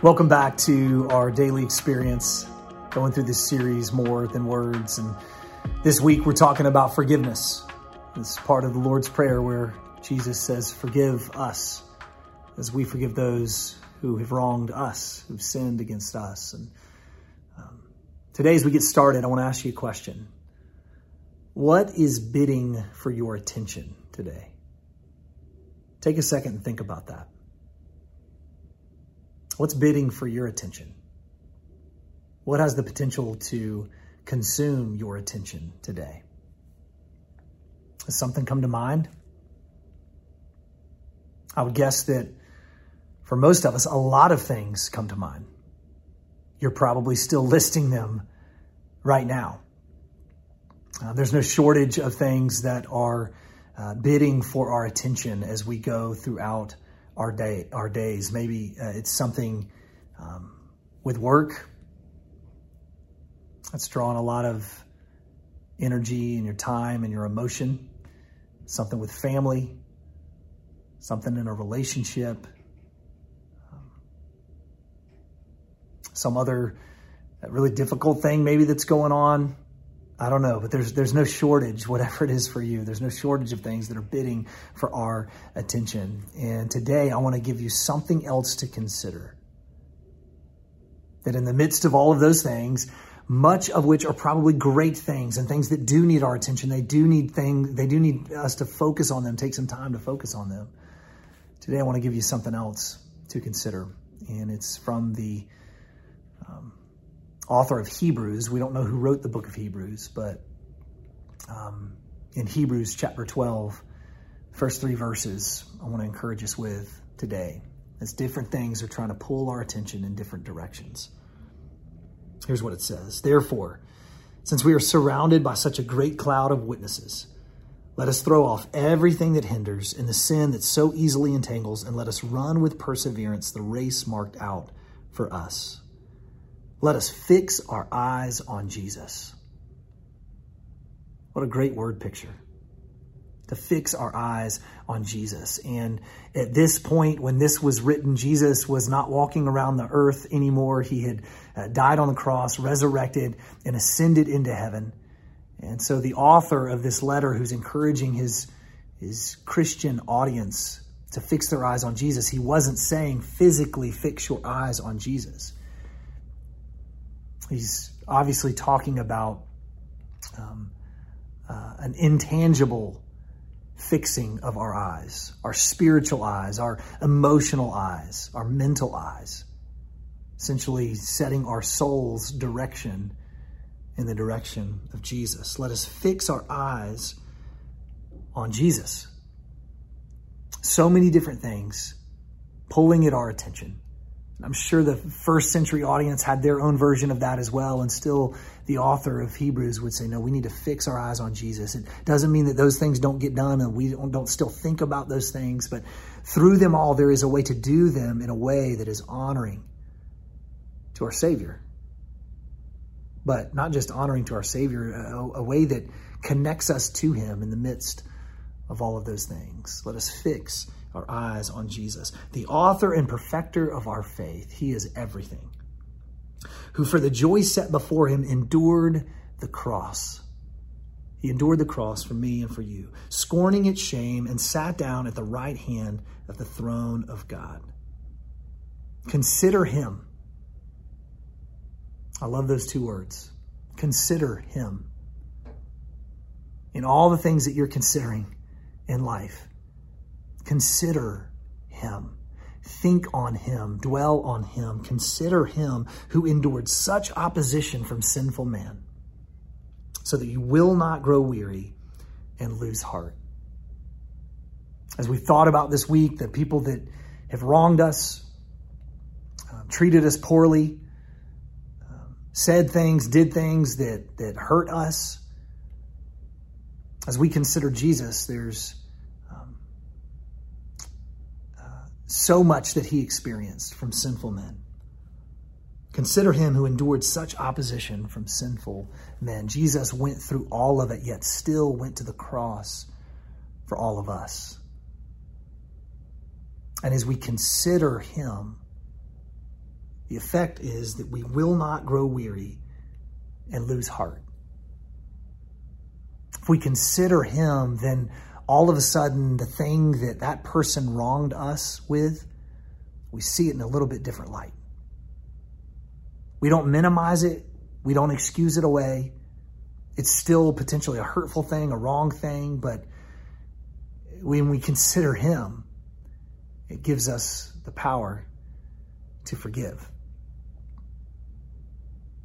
Welcome back to our daily experience, going through this series, More Than Words. And this week we're talking about forgiveness. This is part of the Lord's Prayer where Jesus says, Forgive us as we forgive those who have wronged us, who've sinned against us. And um, today, as we get started, I want to ask you a question What is bidding for your attention today? Take a second and think about that. What's bidding for your attention? What has the potential to consume your attention today? Has something come to mind? I would guess that for most of us, a lot of things come to mind. You're probably still listing them right now. Uh, there's no shortage of things that are uh, bidding for our attention as we go throughout our day, our days. Maybe uh, it's something um, with work that's drawing a lot of energy and your time and your emotion. Something with family, something in a relationship, um, some other really difficult thing maybe that's going on. I don't know, but there's there's no shortage, whatever it is for you. There's no shortage of things that are bidding for our attention. And today I want to give you something else to consider. That in the midst of all of those things, much of which are probably great things and things that do need our attention, they do need thing, they do need us to focus on them, take some time to focus on them. Today I want to give you something else to consider, and it's from the um, author of Hebrews. We don't know who wrote the book of Hebrews, but um, in Hebrews chapter 12, first three verses, I want to encourage us with today as different things are trying to pull our attention in different directions. Here's what it says Therefore, since we are surrounded by such a great cloud of witnesses, let us throw off everything that hinders and the sin that so easily entangles, and let us run with perseverance the race marked out for us let us fix our eyes on Jesus. What a great word picture. To fix our eyes on Jesus. And at this point, when this was written, Jesus was not walking around the earth anymore. He had uh, died on the cross, resurrected, and ascended into heaven. And so the author of this letter, who's encouraging his, his Christian audience to fix their eyes on Jesus, he wasn't saying physically fix your eyes on Jesus. He's obviously talking about um, uh, an intangible fixing of our eyes, our spiritual eyes, our emotional eyes, our mental eyes, essentially setting our soul's direction in the direction of Jesus. Let us fix our eyes on Jesus. So many different things pulling at our attention. I'm sure the first century audience had their own version of that as well. And still, the author of Hebrews would say, no, we need to fix our eyes on Jesus. It doesn't mean that those things don't get done and we don't, don't still think about those things, but through them all, there is a way to do them in a way that is honoring to our Savior. But not just honoring to our Savior, a, a way that connects us to Him in the midst of all of those things. Let us fix our eyes on Jesus, the author and perfecter of our faith. He is everything. Who for the joy set before him endured the cross. He endured the cross for me and for you, scorning its shame, and sat down at the right hand of the throne of God. Consider him. I love those two words. Consider him. In all the things that you're considering in life, Consider him. Think on him, dwell on him, consider him who endured such opposition from sinful man, so that you will not grow weary and lose heart. As we thought about this week, the people that have wronged us, uh, treated us poorly, uh, said things, did things that, that hurt us, as we consider Jesus, there's so much that he experienced from sinful men. Consider him who endured such opposition from sinful men. Jesus went through all of it, yet still went to the cross for all of us. And as we consider him, The effect is that we will not grow weary and lose heart. If we consider Him, then all of a sudden the thing that that person wronged us with, we see it in a little bit different light. We don't minimize it, we don't excuse it away. It's still potentially a hurtful thing, a wrong thing, but when we consider Him, it gives us the power to forgive.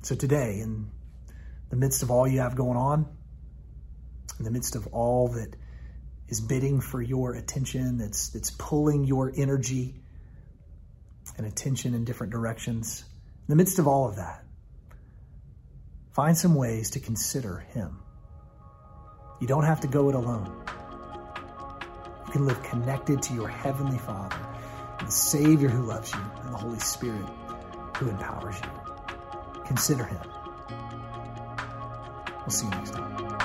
So today, in the midst of all you have going on, in the midst of all that is bidding for your attention, that's, that's pulling your energy and attention in different directions, in the midst of all of that, find some ways to consider Him. You don't have to go it alone. You can live connected to your Heavenly Father, the Savior who loves you, and the Holy Spirit who empowers you. Consider Him. We'll see you next time.